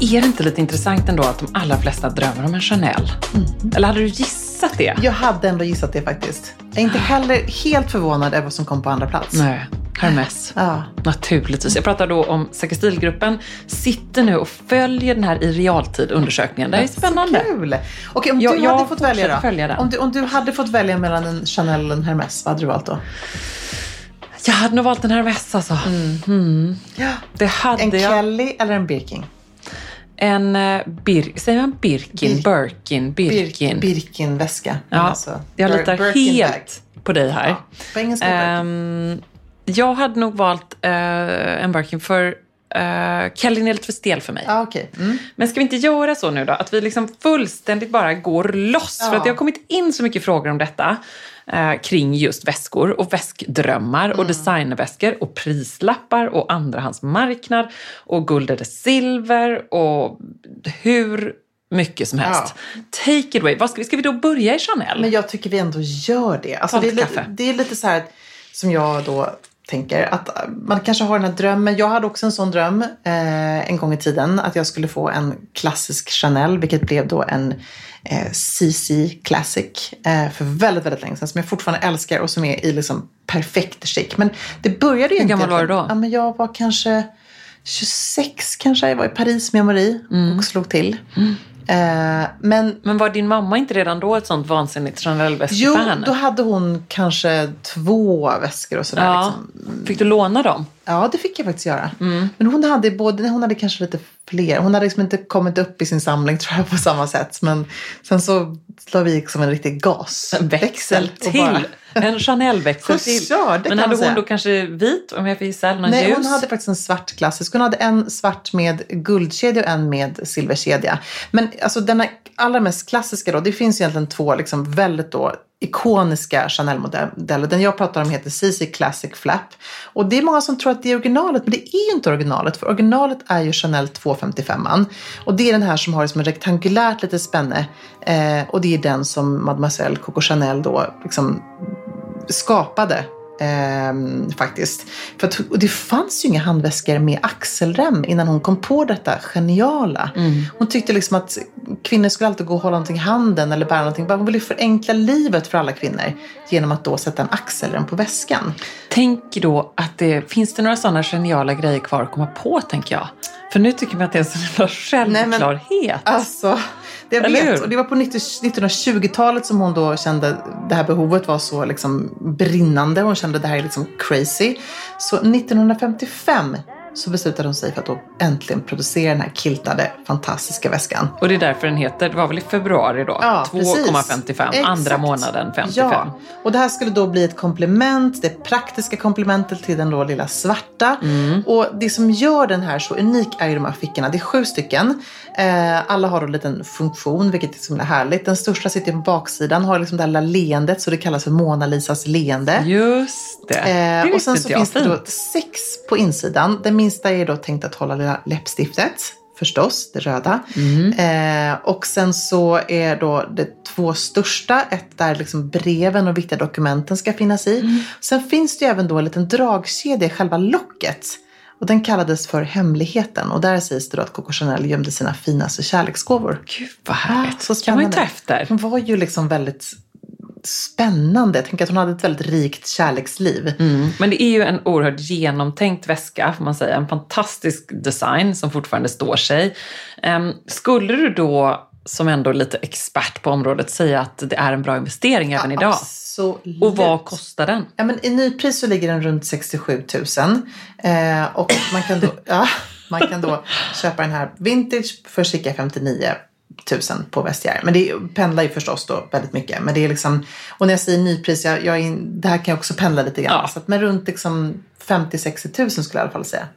Är det inte lite intressant ändå att de allra flesta drömmer om en Chanel? Eller hade du gissat det? Jag hade ändå gissat det faktiskt. Jag är inte heller helt förvånad över vad som kom på andra plats. Nej, Hermes. Ja. Naturligtvis. Jag pratar då om Säker stilgruppen sitter nu och följer den här i realtid undersökningen. Det är spännande. Kul! Okej, om Jag- du hade fått välja då? följa den. Om du, om du hade fått välja mellan en Chanel och en Hermes, vad hade du valt då? Jag hade nog valt en Hermes alltså. Mm. Ja. Det hade En jag. Kelly eller en Birkin? En uh, bir, säger man Birkin? Bir- Birkin? Birkin? Birkin-väska. Ja, Alltså, jag litar Birkin bag. helt på dig här. Ja, på engelska. Ehm, jag hade nog valt eh, en Birkin för uh, Kellyn är lite för stel för mig. Ja, okej. Mm. Men ska vi inte göra så nu då? Att vi liksom fullständigt bara går loss. För Ja. att det har kommit in så mycket frågor om detta. Eh, kring just väskor och väskdrömmar Mm. och designväskor och prislappar och andrahandsmarknad och guld eller silver och hur mycket som helst. Take it away. Vad ska, vi, ska vi då börja i Chanel? Men jag tycker vi ändå gör det. Alltså, det, är lite det är lite så här som jag då tänker att man kanske har den här drömmen. Jag hade också en sån dröm eh, en gång i tiden att jag skulle få en klassisk Chanel, vilket blev då en eh, CC Classic eh, för väldigt, väldigt länge sedan som jag fortfarande älskar och som är i liksom perfekt skick. Men det började ju Hur inte gammal var du då? Ja, men jag var kanske 26 kanske. Jag var i Paris med Marie Mm. och slog till. Eh, men Men var din mamma inte redan då ett sånt vansinnigt Jo, Chanel-väskfan? då hade hon kanske två väskor och sådär. ja. Liksom. Fick du låna dem? Ja, det fick jag faktiskt göra. Mm. Men hon hade, både, hon hade kanske lite fler. Hon hade liksom inte kommit upp i sin samling tror jag på samma sätt. Men sen så la vi liksom en riktig gasväxel. Växel till. En Chanel-växel till. Men hade hon säga. då kanske vit, om jag får gissa, eller någon Nej, ljus? hon hade faktiskt en svart klassisk. Hon hade en svart med guldkedja och en med silverkedja. Men alltså denna allra mest klassiska då, det finns egentligen två liksom väldigt då ikoniska Chanel-modeller. Den jag pratar om heter CC Classic Flap. Och det är många som tror att det är originalet, men det är ju inte originalet. För originalet är ju Chanel 255an. Och det är den här som har liksom en rektangulärt litet spänne. Eh, och det är den som Mademoiselle Coco Chanel då liksom skapade ehm, faktiskt. För att, och det fanns ju inga handväskor med axelrem innan hon kom på detta geniala. Hon tyckte liksom att kvinnor skulle alltid gå och hålla någonting i handen eller bära någonting. Hon ville förenkla livet för alla kvinnor genom att då sätta en axelrem på väskan. Tänk då att det finns det några sådana geniala grejer kvar att komma på, tänker jag. För nu tycker man att det är en sån himla Nej, men- självklarhet. Alltså, jag Eller vet. hur? Och det var på 90 1920-talet som hon då kände det här behovet var så liksom brinnande. Hon kände det här är liksom crazy. Så 1955 så beslutade hon sig för att äntligen producera den här kiltade fantastiska väskan. Och det är därför den heter, det var väl i februari då? Ja, precis. 2,55, andra månaden 55. Ja, och det här skulle då bli ett komplement, det praktiska komplementet till den då lilla svarta. Mm. Och det som gör den här så unik är ju de här fickorna. Det är sju stycken. Eh, alla har då en liten funktion, vilket är så himla härligt. Den största sitter på baksidan, har liksom det här lilla leendet, så det kallas för Mona Lisas leende. Just det. det Eh, och sen så jag. finns det då sex på insidan. Den minsta är då tänkt att hålla lilla läppstiftet. Förstås, det röda. Mm. Eh, och sen så är då det två största, ett där liksom breven och viktiga dokumenten ska finnas i. Mm. Sen finns det ju även då en liten dragkedja i själva locket. Och den kallades för Hemligheten. Och där sägs det då att Coco Chanel gömde sina finaste kärleksgåvor. Gud vad härligt. Ah, så kan man ju ta spännande. efter. Hon var ju liksom väldigt spännande. Jag tänker att hon hade ett väldigt rikt kärleksliv. Mm. Men det är ju en oerhört genomtänkt väska, får man säga. En fantastisk design som fortfarande står sig. Ehm, skulle du då, som ändå lite expert på området, säga att det är en bra investering även idag? Absolut. Och vad kostar den? Ja, men I nypris så ligger den runt 67 000. Eh, och man kan, då, ja, man kan då köpa den här vintage för cirka 59 tusen på vestiär. Men det pendlar ju förstås då väldigt mycket. Men det är liksom, och när jag säger nypris, jag, jag är, det här kan jag också pendla lite grann. Ja. Så att, men runt liksom 50-60 tusen skulle jag i alla fall säga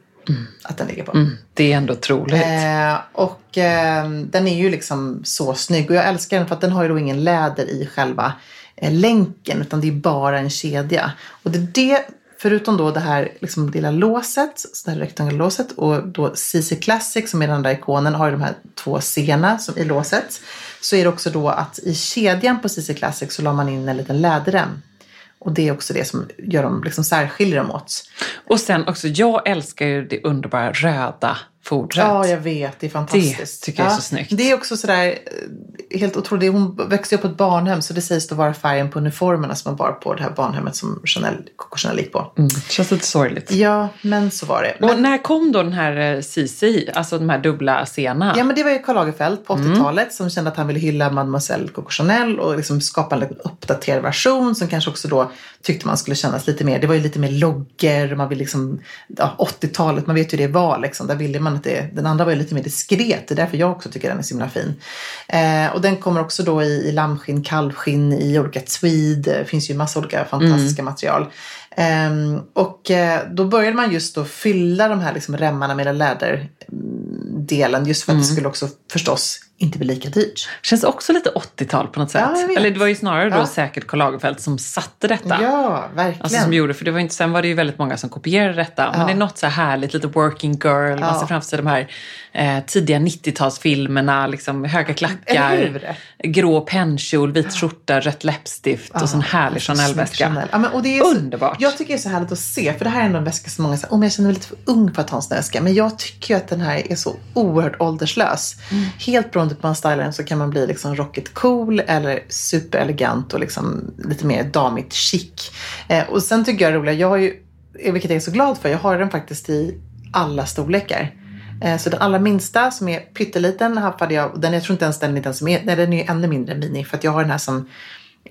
att den ligger på. Mm, det är ändå otroligt. Eh, och eh, den är ju liksom så snygg och jag älskar den för att den har ju då ingen läder i själva eh, länken utan det är bara en kedja. Och det det, förutom då det här liksom lilla låset, så det här rektangellåset och då CC Classic som är den där ikonen har ju de här två C som i låset. Så är det också då att i kedjan på CC Classic så la man in en liten läderrem. Och det är också det som gör dem, liksom särskiljer dem åt. Och sen också, jag älskar ju det underbara röda fodret. Ja, jag vet. Det är fantastiskt. Det tycker jag är ja. så snyggt. Det är också sådär eh, helt otroligt. Hon växte upp på ett barnhem så det sägs då vara färgen på uniformerna som man bar på det här barnhemmet som Chanel, Coco Chanel gick på. Mm, känns lite sorgligt. Ja, men så var det. Men, Och när kom då den här eh, CC, alltså de här dubbla scenerna? Ja, men det var ju Karl Lagerfeld på Mm. 80-talet som kände att han ville hylla Mademoiselle Coco Chanel och liksom skapa en uppdaterad version som kanske också då tyckte man skulle kännas lite mer, det var ju lite mer logger, och man vill liksom, ja, 80-talet, man vet ju hur det var liksom, där ville man att det, den andra var ju lite mer diskret, det är därför jag också tycker den är så himla fin. Eh, och den kommer också då i, i lammskinn, kalvskinn, i olika tweed, det finns ju massa olika fantastiska material. Ehm, och eh, då började man just då fylla de här liksom remmarna med den läderdelen just för att det skulle också förstås inte bli lika dyrt. Känns också lite 80-tal på något sätt. Ja. Eller det var ju snarare då Ja. säkert Karl Lagerfeld som satte detta. Ja, verkligen. Alltså som gjorde, för det var inte, sen var det ju väldigt många som kopierade detta. Men Ja. det är något så här härligt, lite working girl. Man ser framför sig de här eh, tidiga 90-talsfilmerna, liksom höga Eller klackar, hur? Grå pennkjol, vit skjorta, rött läppstift och sån härlig Så snygg Chanel-väska. Chanel. Ja, men, och det är så, Underbart. Jag tycker det är så härligt att se, för det här är ändå en väska som många säger, oh, men jag känner mig lite för ung för att ha en sån väska. Men jag tycker ju att den här är så oerhört ålderslös. Mm. Helt beroende på hur man stylar den så kan man bli liksom rockigt cool eller superelegant och liksom lite mer damigt chic. Eh, och sen tycker jag det är roligt, jag har ju, vilket jag är så glad för, jag har den faktiskt i alla storlekar. Eh, Så den allra minsta som är pytteliten haffade jag, den, jag tror inte ens den är den som är, nej den är ju ännu mindre än mini för att jag har den här som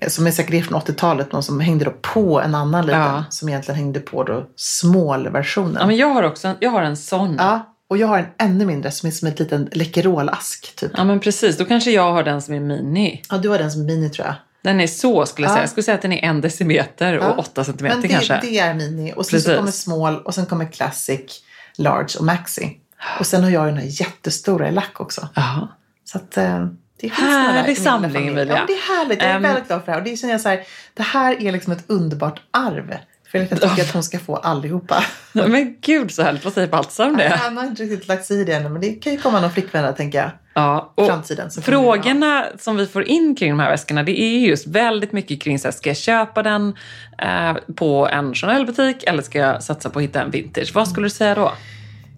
som är säkert från 80-talet, någon som hängde då på en annan liten Ja. som egentligen hängde på då small-versionen. Ja, men jag har också en, jag har en sån. Ja, och jag har en ännu mindre som är som ett liten Läkerol-ask typ. Ja, men precis. Då kanske jag har den som är mini. Ja, du har den som mini tror jag. Den är så skulle jag Ja. säga. Jag skulle säga att den är en decimeter Ja. och åtta centimeter Men det, kanske. det är mini. Och sen så Precis. kommer small och sen kommer classic, large och maxi. Och sen har jag den här jättestora i lack också. Ja. Så att eh, det finns Härlig samling. Emilia. Ja, det är härligt. Jag är Ehm. väldigt glad för det här. Och det känner jag så här, det här är liksom ett underbart arv. För jag tycker att hon ska få allihopa. Men gud så härligt. Vad säger Baltzar om det? Han har inte riktigt lagt sig i det ännu, men det kan ju komma någon flickvän där, tänker jag. Ja, och Framtiden. Frågorna som vi får in kring de här väskorna, det är just väldigt mycket kring så här, ska jag köpa den eh, på en Chanel-butik eller ska jag satsa på att hitta en vintage? Vad skulle du säga då?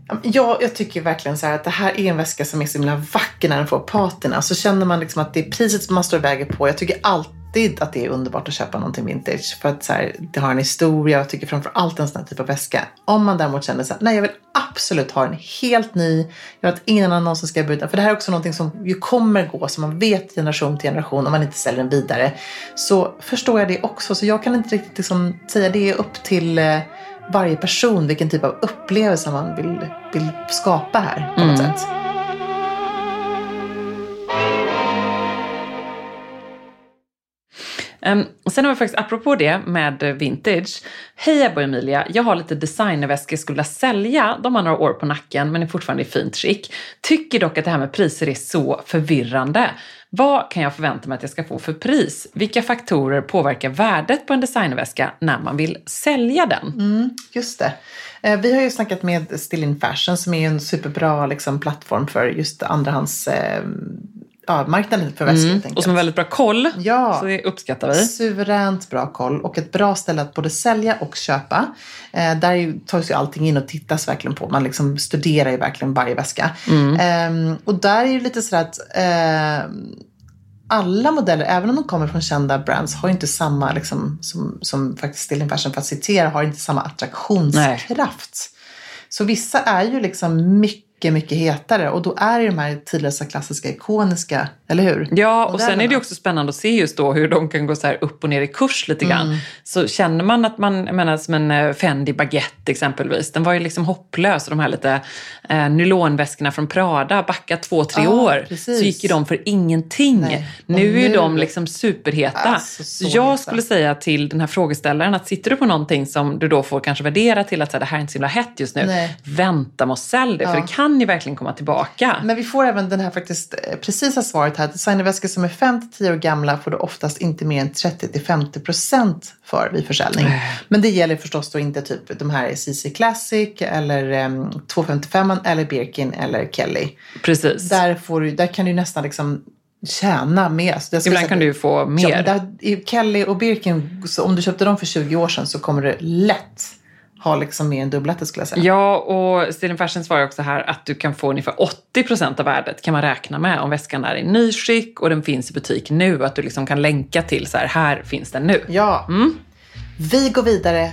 Ja, Jag, tycker verkligen så här att det här är en väska som är så himla vacker när den får patina. Så känner man liksom att det är priset som man står och väger på. Jag tycker alltid att det är underbart att köpa någonting vintage. För att så här, det har en historia. och Jag tycker framför allt en sån här typ av väska. Om man däremot känner så här, nej jag vill absolut ha en helt ny. Jag vet att ingen annan någonsin ska byta. För det här är också någonting som ju kommer gå. Som man vet generation till generation om man inte säljer den vidare. Så förstår jag det också. Så jag kan inte riktigt liksom säga det är upp till eh, varje person vilken typ av upplevelse man vill, vill skapa här på något sätt. Um, sen har vi faktiskt, apropå det med vintage. Hej Ebba och Emilia, jag har lite designerväskor jag skulle vilja sälja. De har några år på nacken men är fortfarande i fint skick. Tycker dock att det här med priser är så förvirrande. Vad kan jag förvänta mig att jag ska få för pris? Vilka faktorer påverkar värdet på en designerväska när man vill sälja den? Mm, just det. Ehm, vi har ju snackat med Still In Fashion som är en superbra liksom, plattform för just andrahands eh, ja, marknaden för väskor. Mm. Och som har väldigt bra koll, Ja. så det uppskattar vi. Suveränt bra koll och ett bra ställe att både sälja och köpa. Eh, där tas ju allting in och tittas verkligen på. Man liksom studerar ju verkligen varje väska. Eh, och där är ju lite så att eh, alla modeller, även om de kommer från kända brands, har ju inte samma, liksom, som, som faktiskt Still In Fashion för att citera, har inte samma attraktionskraft. Så vissa är ju liksom mycket mycket, mycket hetare. Och då är det de här tidlösa, klassiska, ikoniska, eller hur? Ja, och sen är det också spännande att se just då hur de kan gå så upp och ner i kurs lite grann. Mm. Så känner man att man, jag menar som en eh, Fendi Baguette exempelvis, den var ju liksom hopplös. Och de här lite eh, nylonväskorna från Prada, backa två, tre Ja, år, precis. så gick ju de för ingenting. Nej. Och Nu är nu- de liksom superheta. Alltså, så jag heta. skulle säga till den här frågeställaren att sitter du på någonting som du då får kanske värdera till att så här, det här är inte så himla hett just nu, Nej. vänta med att sälja det, för Ja. det kan ju verkligen komma tillbaka. Men vi får även den här faktiskt eh, precisa svaret här. Designerväskor som är 5-10 år gamla får du oftast inte mer än 30-50% för vid försäljning. Men det gäller förstås då inte typ de här CC Classic eller um, 255 eller Birkin eller Kelly. Precis. Där, får du, där kan du nästan liksom tjäna mer. Så jag skulle Ibland säga kan du ju få Ja, mer. men där, Kelly och Birkin, så om du köpte dem för 20 år sedan så kommer du lätt ha liksom mer än dubbletter skulle jag säga. Ja, och Stilen Fashion svarar också här att du kan få ungefär 80% av värdet kan man räkna med om väskan är i nyskick och den finns i butik nu. Att du liksom kan länka till så här, här finns den nu. Ja. Mm. Vi går vidare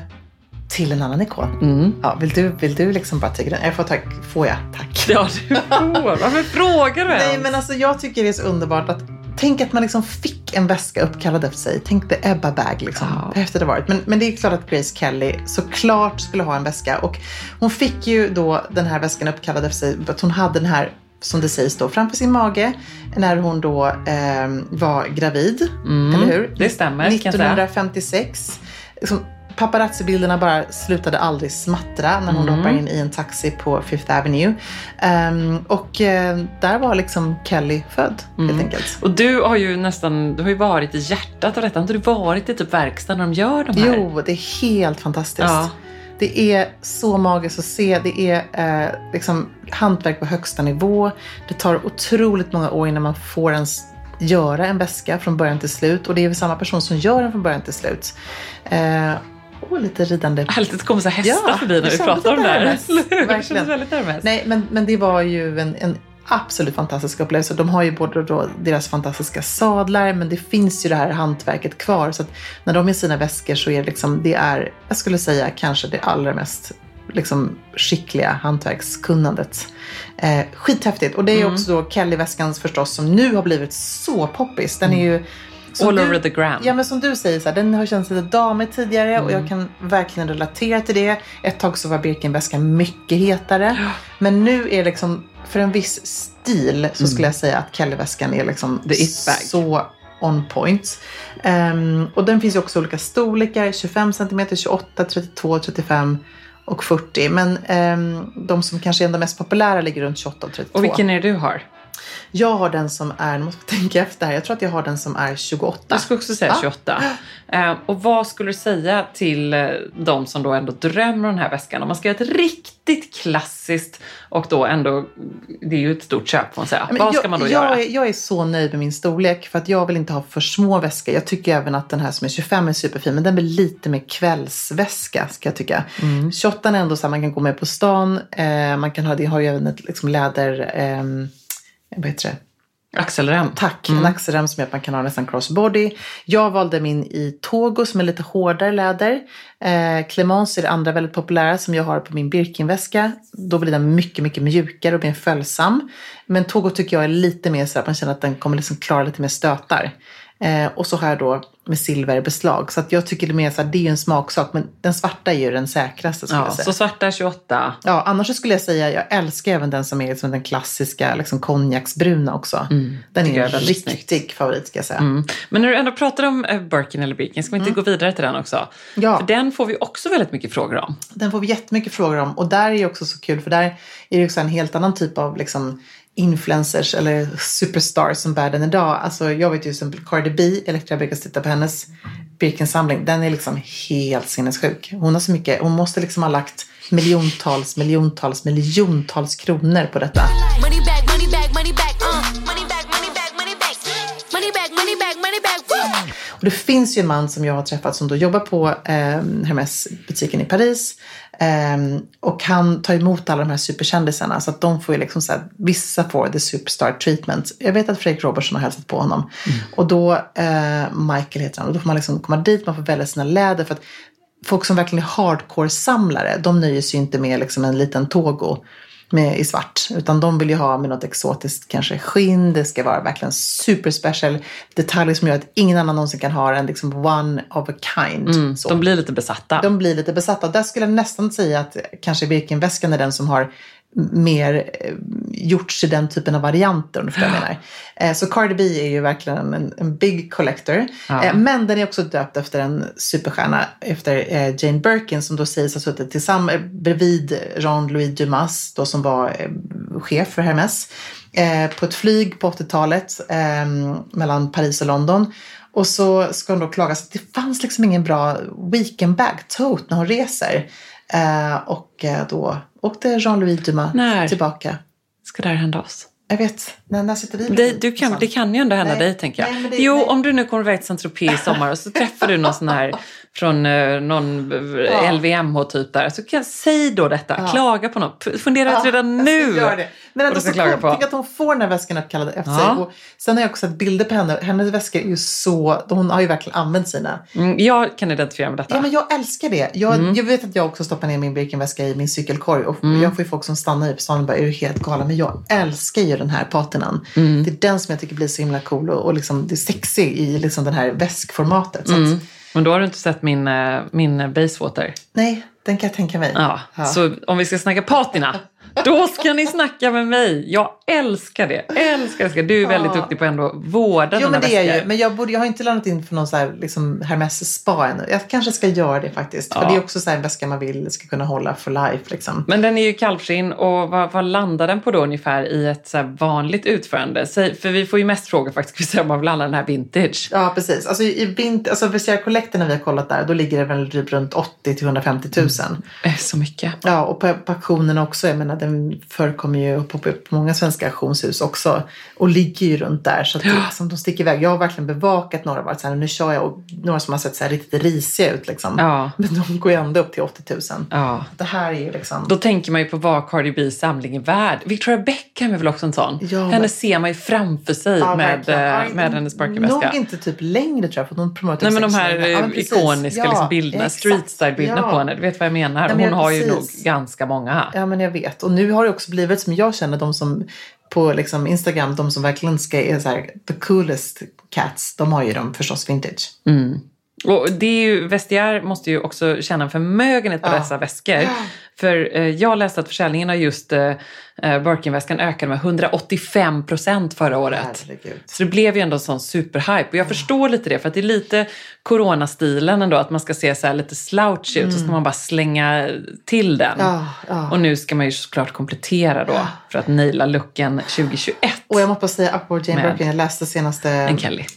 till en annan ikon. Mm. Ja, vill, du, vill du liksom bara tycka den? Jag får, tack, får jag? Tack. Ja, du får. Varför frågar du Nej, ens? men alltså jag tycker det är så underbart att Tänk att man liksom fick en väska uppkallad efter sig. Tänk the Ebba bag liksom. Ja. Hur häftigt det varit. Men, men det är klart att Grace Kelly såklart skulle ha en väska. Och hon fick ju då den här väskan uppkallad efter sig. Att hon hade den här, som det sägs då, framför sin mage. När hon då eh, var gravid. Mm, Eller hur? det stämmer, kan jag säga. 1956. Liksom, Paparazzi-bilderna bara slutade aldrig smattra när hon Mm. hoppar in i en taxi på Fifth Avenue. Ehm, och eh, där var liksom Kelly född helt Mm. enkelt. Och du har ju nästan, du har ju varit i hjärtat av detta. Har inte du varit i typ verkstad när de gör de här? Jo, det är helt fantastiskt. Ja. Det är så magiskt att se. Det är eh, liksom hantverk på högsta nivå. Det tar otroligt många år innan man får ens göra en väska från början till slut. Och det är väl samma person som gör den från början till slut. Eh, och lite ridande Härligt det kommer så hästar Ja, förbi när vi pratar om det här. Det kändes väldigt nervöst. Nej, men, men det var ju en, en absolut fantastisk upplevelse. De har ju både då deras fantastiska sadlar, men det finns ju det här hantverket kvar. Så att när de gör sina väskor så är det liksom, det är, jag skulle säga kanske det allra mest liksom, skickliga hantverkskunnandet. Eh, skithäftigt. Och det är Mm. också då Kelly-väskan förstås som nu har blivit så poppis. Den är ju som All du- over the gram. Ja men som du säger, så här, den har känts lite damig tidigare och Mm. jag kan verkligen relatera till det. Ett tag så var Birkenväskan mycket hetare. Men nu är liksom, för en viss stil så skulle jag säga att Kellyväskan är liksom Mm. The it bag. så on point. Ehm, och den finns ju också olika storlekar, 25 cm, 28, 32, 35 och 40. Men ehm, de som kanske är de mest populära ligger runt 28 och 32. Och vilken är det du har? Jag har den som är, nu måste jag tänka efter här, jag tror att jag har den som är 28. Jag skulle också säga Ja. 28. Eh, och vad skulle du säga till eh, de som då ändå drömmer om den här väskan? Om man ska göra ett riktigt klassiskt och då ändå, det är ju ett stort köp får man säga. Men vad jag, ska man då jag göra? Är, jag är så nöjd med min storlek för att jag vill inte ha för små väskor. Jag tycker även att den här som är 25 är superfin men den blir lite mer kvällsväska ska jag tycka. Mm. 28 är ändå så här, man kan gå med på stan. Eh, man kan ha, det har ju även ett liksom läder, eh, vad heter det? Axelrem. Tack, en axelrem som gör att man kan ha nästan crossbody. Jag valde min i Togo som är lite hårdare läder. Eh, Clemence är det andra väldigt populära som jag har på min Birkin-väska. Då blir den mycket, mycket mjukare och mer följsam. Men Togo tycker jag är lite mer så att man känner att den kommer liksom klara lite mer stötar. Eh, och så har jag då med silverbeslag. Så att jag tycker det är mer så här, det är ju en smaksak. Men den svarta är ju den säkraste skulle Ja, jag säga. så svarta 28. Ja, annars så skulle jag säga, jag älskar även den som är liksom den klassiska liksom konjaksbruna också. den tycker är en riktig favorit ska jag säga. Mm. Men när du ändå pratar om eh, Birkin eller Birkin, ska vi inte gå vidare till den också? Mm. Ja. För den får vi också väldigt mycket frågor om. Den får vi jättemycket frågor om och där är det också så kul för där är det också en helt annan typ av liksom influencers eller superstars som bär den idag. Alltså jag vet ju till exempel Cardi B, Elektra brukar titta på hennes Birkin-samling. Den är liksom helt sinnessjuk. Hon har så mycket, hon måste liksom ha lagt miljontals, miljontals, miljontals kronor på detta. Och det finns ju en man som jag har träffat som då jobbar på eh, Hermes-butiken i Paris. Eh, och han tar emot alla de här superkändisarna så att de får ju liksom så här, vissa får the superstar treatment. Jag vet att Fredrik Robertson har hälsat på honom. Och då, eh, Michael heter han, och då får man liksom komma dit, man får välja sina läder för att folk som verkligen är hardcore-samlare, de nöjer sig ju inte med liksom en liten Togo. Med, i svart. Utan de vill ju ha med något exotiskt, kanske skinn. Det ska vara verkligen super special. Detaljer som gör att ingen annan någonsin kan ha en liksom one of a kind. Mm, de blir lite besatta. De blir lite besatta. Där skulle jag nästan säga att kanske Birkenväskan är den som har mer eh, gjorts i den typen av varianter om du förstår vad jag menar. Eh, så Cardi B är ju verkligen en, en big collector. Ja. Eh, men den är också döpt efter en superstjärna, efter Jane Birkin som då sägs ha suttit tillsammans bredvid Jean-Louis Dumas, då som var chef för Hermes, eh, på ett flyg på 80-talet eh, mellan Paris och London. Och så ska hon då klaga så att det fanns liksom ingen bra weekend bag, tote, när hon reser. Och då åkte Jean-Louis Dumas När? tillbaka. Ska det här hända oss? Jag vet, när, när sitter du? Det, du kan, det kan ju ändå hända Nej. dig, tänker jag. Nej, det- jo, nej. om du nu kommer iväg till Saint-Tropez i sommar och så träffar du någon sån här från eh, någon Ja. LVMH typ där. Så kan, säg då detta, Ja. klaga på något. Fundera ut redan jag nu. Men ändå så klaga på. Tänk att hon får den här väskan uppkallad efter Ja. sig. Och sen har jag också sett bilder på henne. Hennes väskor är ju så... Hon har ju verkligen använt sina. Mm, jag kan identifiera med detta. Ja, men jag älskar det. Jag, Mm. jag vet att jag också stoppar ner min Birkenväska i min cykelkorg. Och Mm. Jag får ju folk som stannar i på stan och bara, är du helt galen? Men jag älskar ju den här patinan. Mm. Det är den som jag tycker blir så himla cool och, och liksom, det är sexig i liksom den här väskformatet. Så att, Mm. Men då har du inte sett min, eh, min basewater. nej, den kan jag tänka mig. Ja. Ja. Så om vi ska snacka patina, då ska ni snacka med mig. Jag älskar det. Älskar, älskar. Du är väldigt Ja. duktig på ändå att vårda Jo dina men det är väskor. ju, men jag, borde, jag har inte lämnat in för någon så här, liksom Hermes spa ännu. Jag kanske ska göra det faktiskt. För Ja. det är också så här en väska man vill ska kunna hålla for life liksom. Men den är ju kalvskinn och vad, vad landar den på då ungefär i ett så här vanligt utförande? Säg, för vi får ju mest frågor faktiskt, vi om man vill handla den här vintage. Ja precis. Alltså i vint, alltså Vestiaire Collector när vi har kollat där, då ligger det väl typ runt 80 till 150 000. Eh, Så mycket. Ja, och på, på auktionerna också. Jag menar, den förekommer ju och poppar upp på många svenska auktionshus också. Och ligger ju runt där. Så att det, liksom, de sticker iväg. Jag har verkligen bevakat några. Varit så här, nu kör jag och några som har sett så här riktigt risiga ut. Liksom. Ja. Men de går ju ändå upp till 80 000. Ja. Det här är ju liksom... Då tänker man ju på vad Cardi B's samling är värd. Victoria Beckham är väl också en sån? Ja, Henne men- ser man ju framför sig Ja, med, eh, Ja, med hennes Birkenväska. Nog inte typ längre tror jag. För hon promotar Nej men de här. Ja, men precis. ikoniska Ja, liksom, bilderna, exakt. street style-bilderna Ja. på henne. Du vet vad jag menar? Nej, men Hon jag- har ju nog precis. ganska många. Ja men jag vet. Och nu har det också blivit som jag känner de som på liksom Instagram, de som verkligen ska är så här, the coolest cats, de har ju dem förstås vintage. Mm. Och det är ju, Vestiaire måste ju också tjäna en förmögenhet på Ja. dessa väskor. För eh, jag läste att försäljningen av just eh, eh, Birkenväskan ökade med 185 procent förra året. Herregud. Så det blev ju ändå en sån superhype. Och jag förstår lite det, för att det är lite coronastilen ändå, att man ska se så här lite slouchy ut, så ska man bara slänga till den. Mm. Ja, ja. Och nu ska man ju såklart komplettera då, för att naila looken 2021. Och jag måste bara säga, apropå Jane Birkin, jag läste senaste,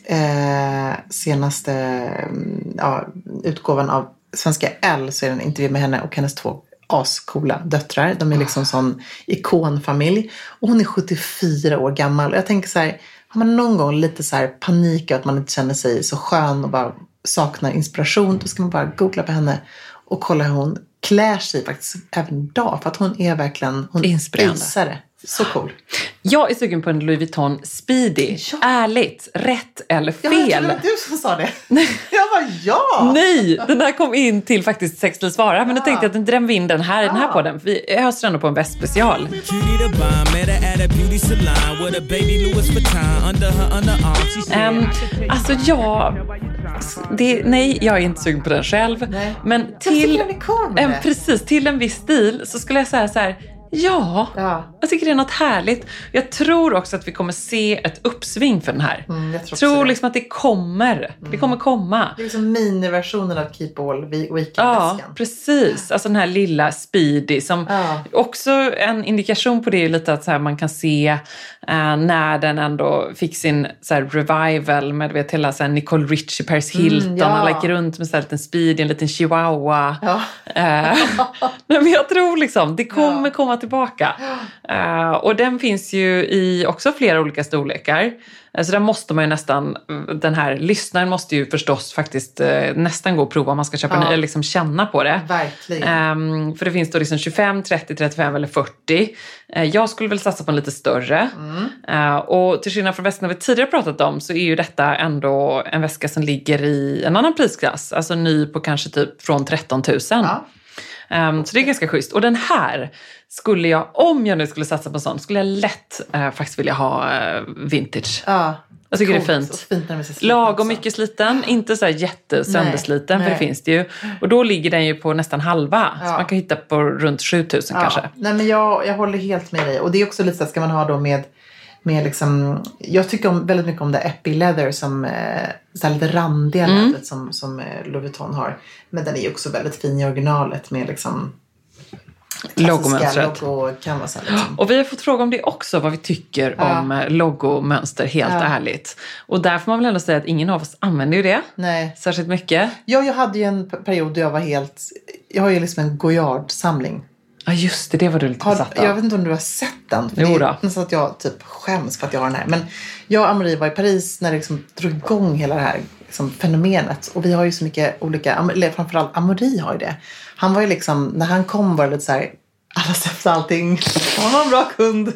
eh, senaste mm, ja, utgåvan av Svenska L så är det en intervju med henne och hennes två ascoola döttrar. De är liksom sån ikonfamilj. Och hon är 74 år gammal. Och jag tänker så här, har man någon gång lite så panik att man inte känner sig så skön och bara saknar inspiration, då ska man bara googla på henne och kolla hur hon klär sig faktiskt även idag. För att hon är verkgen, hon Inspirerande. visar det. Så cool. Jag är sugen på en Louis Vuitton Speedy. Ja. Ärligt, rätt eller Ja, men jag fel? trodde det var du som sa det. Jag bara ja! Nej, den här kom in till faktiskt Sextilsvara. Men nu tänkte jag att den vi in den här i den här Ja. podden. För vi öser ändå på en. She said, Um, alltså jag... Det, nej, jag är inte sugen på den själv. Nej. Men till, den är cool med en, precis, till en viss stil så skulle jag säga så här. Ja, Ja. jag tycker det är något härligt. Jag tror också att vi kommer se ett uppsving för den här. Mm, jag tror tror liksom att det kommer. Det kommer komma. Det är liksom miniversionen av Keep All Ja, Weekend-väskan. precis. Alltså den här lilla Speedy som Ja. också en indikation på det är lite att så här, man kan se eh, när den ändå fick sin så här, revival med vet, hela så här, Nicole Richie, Paris Hilton, Mm, ja. alla gick runt med så här, liten Speedy, en liten chihuahua. Ja. Eh, men jag tror liksom, det kommer Ja. komma tillbaka. Eh, och den finns ju i också flera olika storlekar. Eh, Så där måste man ju nästan, den här lyssnaren måste ju förstås faktiskt eh, nästan gå och prova om man ska köpa Ja. en, eller liksom känna på det. Verkligen. Ehm, för det finns då liksom 25, 30, 35 eller 40. Eh, jag skulle väl satsa på en lite större. Mm. Och till skillnad från väskorna vi tidigare pratat om så är ju detta ändå en väska som ligger i en annan prisklass. Alltså ny på kanske typ från 13 000. Ja. Ehm, så det är ganska schysst. Och den här skulle jag, om jag nu skulle satsa på en sån, skulle jag lätt eh, faktiskt vilja ha eh, vintage. Ja. Jag tycker det är Coolt fint. fint när Lagom också. mycket sliten, inte så jättesöndersliten, för det finns det ju. Och då ligger den ju på nästan halva. Så Ja. man kan hitta på runt 7000 kanske. Nej, men jag, jag håller helt med dig. Och det är också lite så ska man ha då med, med liksom, jag tycker om, väldigt mycket om det Epi Leather som eh, lite randiga Mm. lädret som, som eh, Louis Vuitton har. Men den är ju också väldigt fin i originalet med liksom Logomönstret. Liksom. Och vi har fått fråga om det också, vad vi tycker Ja. om eh, logomönster, helt Ja. ärligt. Och där får man väl ändå säga att ingen av oss använder ju det Nej. särskilt mycket. Ja, jag hade ju en period då jag var helt, jag har ju liksom en Goyard-samling. Ja just det, det var du lite besatt av. jag vet inte om du har sett den? För Jo det är nästan att jag typ skäms för att jag har den här. Men jag och Amarie var i Paris när det liksom drog igång hela det här liksom, fenomenet. Och vi har ju så mycket olika, eller framförallt Amarie har ju det. Han var ju liksom, när han kom var det lite så här, alla köpte allting. Han var en bra kund.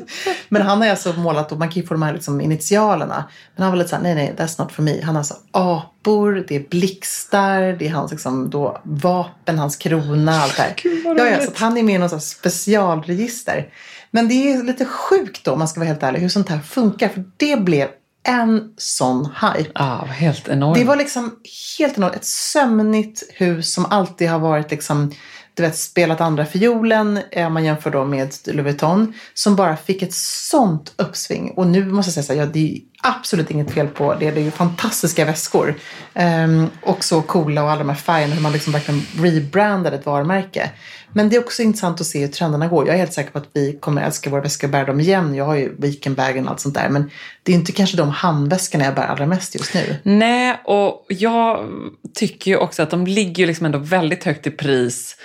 Men han har alltså målat, och man kan ju få de här liksom initialerna. Men han var lite så här, nej nej, that's not for me. Han har alltså apor, det är blixtar, det är hans liksom då vapen, hans krona, allt det här. Ja, ja, så han är med i något specialregister. Men det är lite sjukt då, om man ska vara helt ärlig, hur sånt här funkar. För det blev en sån hype. Ja, helt enormt. Det var liksom helt enormt. Ett sömnigt hus som alltid har varit liksom, du vet, spelat andra fiolen, eh, om man jämför då med Louis Vuitton, som bara fick ett sånt uppsving. Och nu måste jag säga så här, ja, det är absolut inget fel på det. Det är ju fantastiska väskor. Ehm, och så coola och alla de här färgerna, hur man liksom verkligen rebrandade ett varumärke. Men det är också intressant att se hur trenderna går. Jag är helt säker på att vi kommer älska våra väskor och bära dem igen. Jag har ju weekendbagen och allt sånt där. Men det är inte kanske de handväskorna jag bär allra mest just nu. Nej, och jag tycker ju också att de ligger ju liksom ändå väldigt högt i pris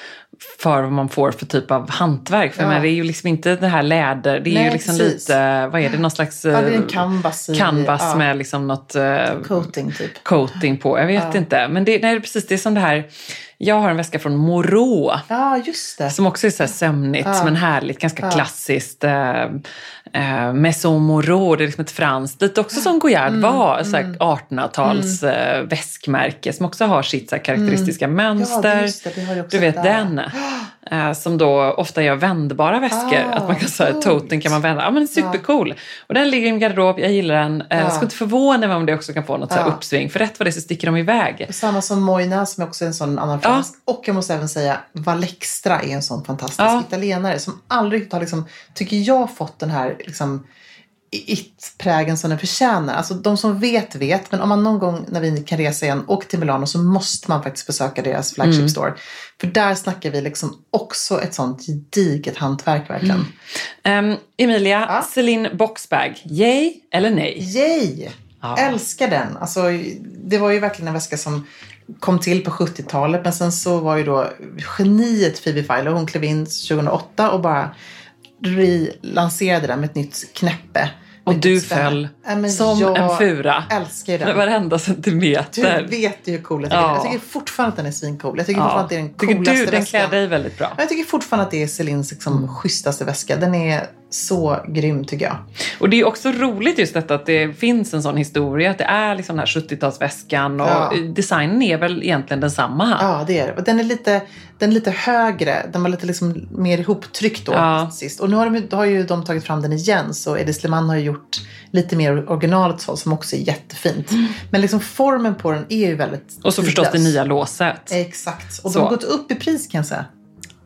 för vad man får för typ av hantverk. För Ja. men det är ju liksom inte det här läder, det är Nej, ju liksom precis. lite, vad är det, någon slags Ja, det är en eh, canvas i- canvas ja. med liksom något eh, Coating typ. coating på. Jag vet inte. Men det, nej, precis, det är som det här, jag har en väska från. Ja, just det. Som också är så här sömnigt, Ja. men härligt, ganska Ja. klassiskt. Eh, eh, Maison Moreau, det är liksom ett franskt, lite också som Goyard Mm, var, så här 1800-tals eh, väskmärke som också har sitt så karaktäristiska mönster. Mm. Ja, just det, det också du vet där. den. Eh, som då ofta gör vändbara väskor. Ah, att man kan säga toten kan man vända. Ja men supercool. Och den ligger i min garderob, jag gillar den. Eh, Ja. Skulle inte förvåna mig om det också kan få något så här Ja. uppsving. För rätt vad det är så sticker de iväg. Samma som Moina som också är en sån annan fransk. Och jag måste även säga Valextra är en sån fantastisk italienare som aldrig har, liksom, tycker jag, fått den här liksom, it-prägen som den förtjänar. Alltså de som vet vet, men om man någon gång när vi kan resa igen åker till Milano så måste man faktiskt besöka deras flagship Mm. store. För där snackar vi liksom också ett sånt gediget hantverk verkligen. Ehm, Emilia, Ja. Celine Boxbag, yay eller nej? Yay! Ja. Älskar den. Alltså, det var ju verkligen en väska som kom till på 70-talet. Men sen så var ju då geniet Phoebe Philo. Hon klev in 2008 och bara relanserade den med ett nytt knäppe. Och du föll men som en fura. älskar Med den. varenda Du centimeter. vet ju hur cool jag tycker Ja. den är. Jag tycker fortfarande att den är svincool. Jag tycker Ja. fortfarande att det är den Tycker coolaste du den väskan. klär dig väldigt bra? Ja, Jag tycker fortfarande att det är Celines liksom, Mm. schysstaste väska. Den är så grym tycker jag. Och det är också roligt just detta att det finns en sån historia. Att det är liksom den här 70-talsväskan och Ja. designen är väl egentligen densamma. Ja, det är det. Den är lite, den är lite högre. Den var lite liksom mer ihoptryckt då Ja. sist. Och nu har, de, har ju de tagit fram den igen. Så Eddie Sleman har ju gjort lite mer originalet så, som också är jättefint. Men liksom formen på den är ju väldigt Mm. Och så förstås det tidlös. nya låset. Exakt. Och Så. de har gått upp i pris kan jag säga.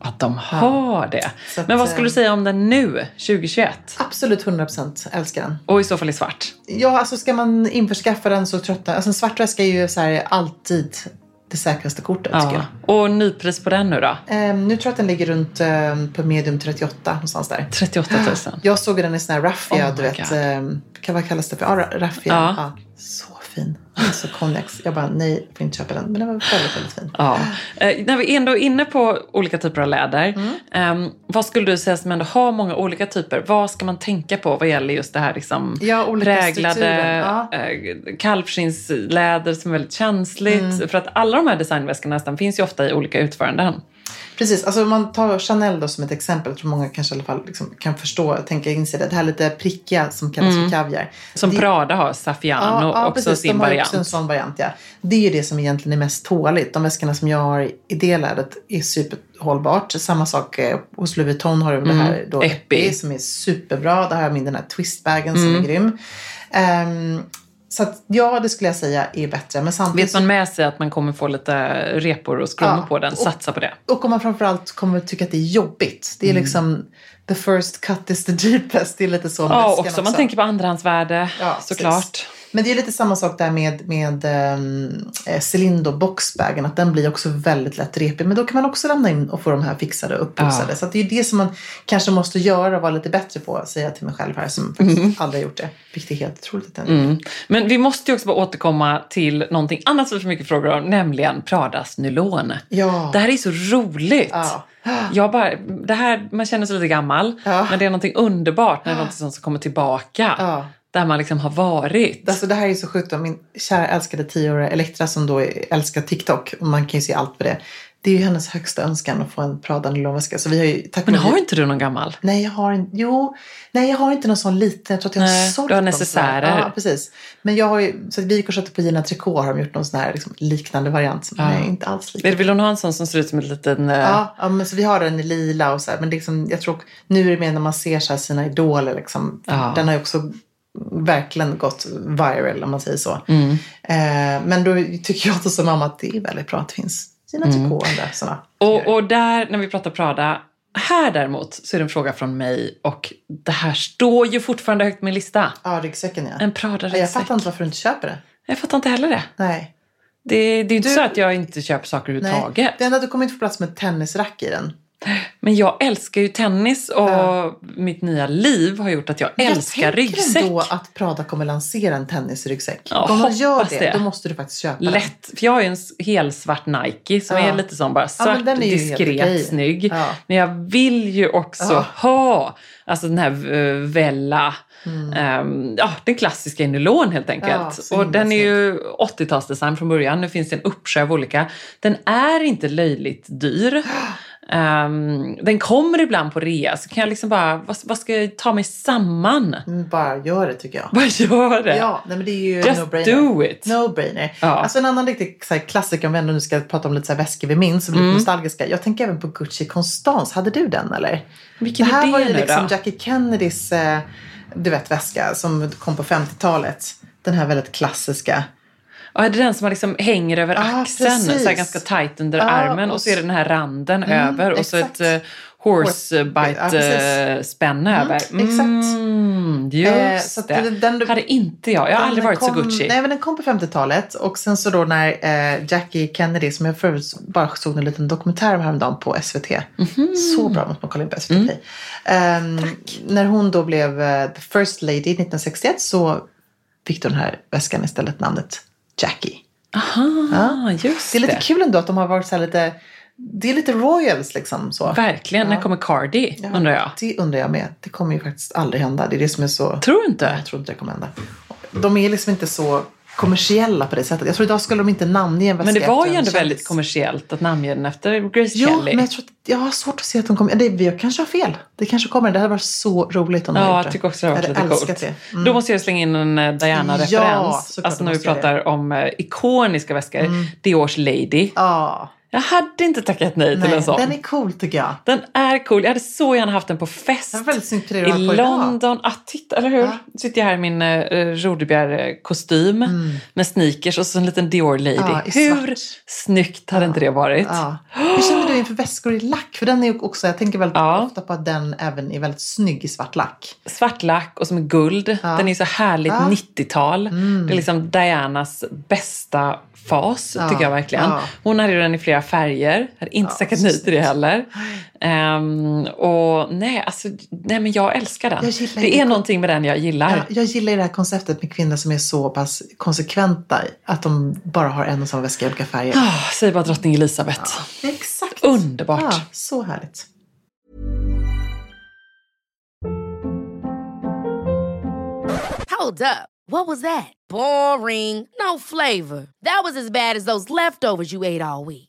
Att de har det. Att, Men vad skulle du eh, säga om den nu, 2021? Absolut 100% älskar den. Och i så fall i svart? Ja, alltså ska man införskaffa den så tröttnar Alltså en svart väska är ju så här alltid det säkraste kortet tycker jag. Ja. Och nypris på den nu då? Ehm, nu tror jag att den ligger runt ehm, på medium 38 någonstans där. 38 000. Jag såg den i sån här raffia, Oh du vet. Ehm, kan- vad kallas det för? Ja, ra- raffia. Ja. Ja. Så fin. Så konjaks. Jag bara, nej, jag får inte köpa den. Men den var väldigt, väldigt fin. Ja. Eh, när vi ändå är inne på olika typer av läder. Mm. eh, vad skulle du säga som ändå har många olika typer? Vad ska man tänka på vad gäller just det här liksom, Ja, präglade. Ja. eh, kalvskinnsläder som är väldigt känsligt? Mm. För att alla de här designväskorna nästan finns ju ofta i olika utföranden. Precis, alltså om man tar Chanel då som ett exempel, jag tror många kanske i alla fall liksom kan förstå, tänka in sig det, det här lite prickiga som kallas för kaviar. Som det, Prada har, Saffiano, också sin de har variant. också en sån variant, ja. Det är ju det som egentligen är mest tåligt. De väskorna som jag har i det lädet är superhållbart. Samma sak eh, hos Louis Vuitton har de det här då Mm. Epi. Som är superbra. Där har jag min den här twistbagen som Mm. är grym. Ehm, så att, ja, det skulle jag säga är bättre. Men samtidigt Vet man med sig att man kommer få lite repor och skrummor Ja, på den, och- satsa på det. Och om man framförallt kommer tycka att det är jobbigt. Det är Mm. liksom the first cut is the deepest. Det är lite så med Ja, väskan också. Man tänker på andrahandsvärde, Ja, såklart. precis. Men det är lite samma sak där med, med um, Celindo boxbagen. Att den blir också väldigt lätt repig. Men då kan man också lämna in och få de här fixade och uppputsade. Ja. Så att det är det som man kanske måste göra och vara lite bättre på. Säger jag till mig själv här som faktiskt aldrig har gjort det. Vilket är helt otroligt Mm. Men vi måste ju också bara återkomma till någonting annat som vi får mycket frågor om, nämligen Pradas nylon. Ja. Det här är så roligt. Ja. Jag bara, det här, man känner sig lite gammal, Ja. men det är någonting underbart när det är något som kommer tillbaka. Där man liksom har varit. Alltså det här är så sjukt. Min kära älskade tioåriga Elektra som då älskar TikTok. Och man kan ju se allt på det. Det är ju hennes högsta önskan att få en Prada nylonväska. Så vi har ju, tack Men har inte du någon gammal? Nej, jag har inte. Jo, nej, jag har inte någon sån liten. Jag tror att jag har Nej, sålt du har necessärer. Ja, precis. Men jag har ju, så att vi gick och köpte på Gina Tricot har de gjort någon sån här liksom, liknande variant. Men Ja. nej, inte alls lika. Vill hon ha en sån som ser ut som en liten... eh, Ja, ja men så vi har den i lila och så här. Men är liksom, jag tror, nu är det mer när man ser så här sina idoler liksom. Ja. Den har ju också verkligen gått viral om man säger så. Mm. Eh, men då tycker jag som mamma att det är väldigt bra att det finns Gina Mm. Tricot och sådana. Och, och där, när vi pratar Prada, här däremot så är det en fråga från mig och det här står ju fortfarande högt på min lista. Ja, ryggsäcken ja. En Ja, Jag Prada-ryggsäck. fattar inte varför du inte köper det. Jag fattar inte heller det. Nej. Det, det är ju inte Du- så att jag inte köper saker överhuvudtaget. Det enda är att du kommer inte få plats med tennisrack i den. Men jag älskar ju tennis och Ja. mitt nya liv har gjort att jag älskar jag ryggsäck. tänker ändå att Prada kommer lansera en tennisryggsäck. Ja, Om de gör det, det. då måste du faktiskt köpa den. Lätt, för jag har ju en helsvart Nike som Ja. är lite som bara Ja, svart, helt diskret, snygg. Ja. Men jag vill ju också Ja. ha alltså den här uh, Vella, ehm, ja den klassiska i nylon helt Mm. Ja, enkelt. och den är ju 80-talsdesign från början, nu finns det en uppsjö av olika. Den är inte löjligt dyr. Ehm, den kommer ibland på rea, så kan jag liksom bara, vad, vad ska jag ta mig samman? Mm, Bara gör det tycker jag. Vad gör det? Ja, nej, men det är ju Just no-brainer. do it! No-brainer. Ja. Alltså en annan riktig så här, klassiker om vi ändå nu ska prata om lite så här, väskor vi minns blir Mm. lite nostalgiska. Jag tänker även på Gucci Constance. Hade du den eller? Vilken det här är var ju nu liksom då? Jackie Kennedys eh, du vet, väska som kom på 50-talet. Den här väldigt klassiska. Ja, är det den som man liksom hänger över Ja, axeln, precis. så ganska tight under Ja, armen och, så är det den här randen över och så exakt. ett uh, Ja, horsebite-spänne Mm, över. exakt. Mm, just Eh, så att det. den- den- hade inte jag. Jag har aldrig varit så kom, Gucci. Nej, men den kom på 50-talet. Och sen så då när eh, Jackie Kennedy, som jag förut bara såg en liten dokumentär om häromdagen på SVT. Mhm. Så bra måste man kolla in på SVT Mm. Ehm, när hon då blev eh, the first lady 1961 så fick den här väskan istället namnet Jackie. Aha, just Det är lite det. kul ändå att de har varit så här lite, det är lite royals liksom så. Verkligen. När kommer Cardi, Ja, undrar jag. Det undrar jag med. Det kommer ju faktiskt aldrig hända. Det är det som är så... Tror du inte? Jag tror inte det kommer hända. De är liksom inte så kommersiella på det sättet. Jag tror idag skulle de inte namnge en väska Men det var ju ändå väldigt kändis. kommersiellt att namnge den efter Grace Jo, Kelly. men jag, tror att, jag har svårt att se att de kommer... Det, vi kanske har fel. Det kanske kommer. Det hade varit så roligt om de Ja, hade jag tycker också det har varit Jag lite hade coolt. det. Mm. Då måste jag slänga in en eh, Diana-referens. Ja, alltså när vi pratar om eh, ikoniska väskor. Diors Lady. Ja, Jag hade inte tackat nej, till nej, en sån. den är cool tycker jag. Den är cool. Jag hade så gärna haft den på fest. Det var väldigt snyggt I. London. Ah, titta, eller hur? Ja. sitter jag här i min uh, Rodebjer-kostym med sneakers och så en liten Dior Lady. Mm. Ja, hur svart. snyggt hade inte det varit? Ja. Hur känner du inför väskor i lack? För den är också, jag tänker väldigt Ja. ofta på att den även är väldigt snygg i svart lack. Svart lack och som är guld. Ja. Den är så härligt Ja. Mm. 90-tal. Det är liksom Dianas bästa fas, Ja. tycker jag verkligen. Ja. Hon hade ju den i flera färger. Hade inte Ja, tackat så nej till det heller. Ehm, och nej, alltså, nej, men jag älskar den. Jag det det. är någonting med den jag gillar. Ja, jag gillar det här konceptet med kvinnor som är så pass konsekventa att de bara har en och samma väska i olika färger. Ah, säg bara drottning Elisabeth. Exakt. Underbart. Ja, så härligt. Hold up. What was that? Boring. No flavor. That was as bad as those leftovers you ate all week.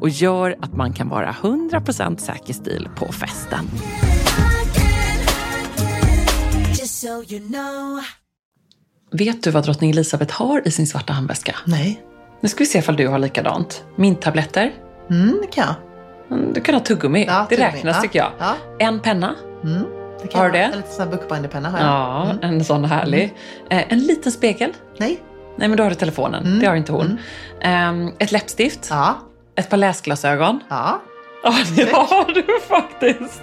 och gör att man kan vara 100% säker stil på festen. Just so you know. Vet du vad drottning Elisabeth har i sin svarta handväska? Nej. Nu ska vi se ifall du har likadant. Minttabletter. Mm, det kan jag. Mm, Du kan ha tuggummi. Ja, det tuggummi. räknas Ja. tycker jag. Ja. En penna. Mm, det Har du det? En liten sån här bookbinderpenna har jag. Ja, en sån härlig. Eh, en liten spegel. Nej? Nej, men då har du telefonen. Det har inte hon. Ehm, ett läppstift. Ja. Ett par läsglasögon. Ja. Ja, det har du faktiskt.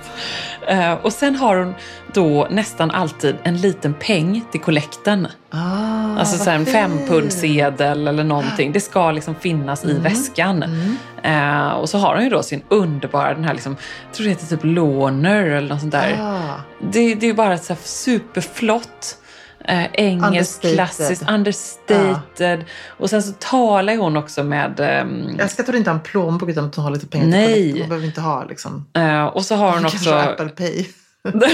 Eh, och sen har hon då nästan alltid en liten peng till kollekten. Ah, Alltså så en fempundsedel eller någonting. Det ska liksom finnas i väskan. Eh, och så har hon ju då sin underbara, den här liksom, jag tror det heter typ låner eller något sånt där. Ah. Det, det är ju bara så superflott eh, engelskt Understated. klassiskt understated. Och sen så talar hon också med... ehm, Jag att hon inte har en plånbok utan att hon har lite pengar till Nej. kollekten. Hon behöver inte ha liksom. eh, och så har hon Kanske också... Apple Pay.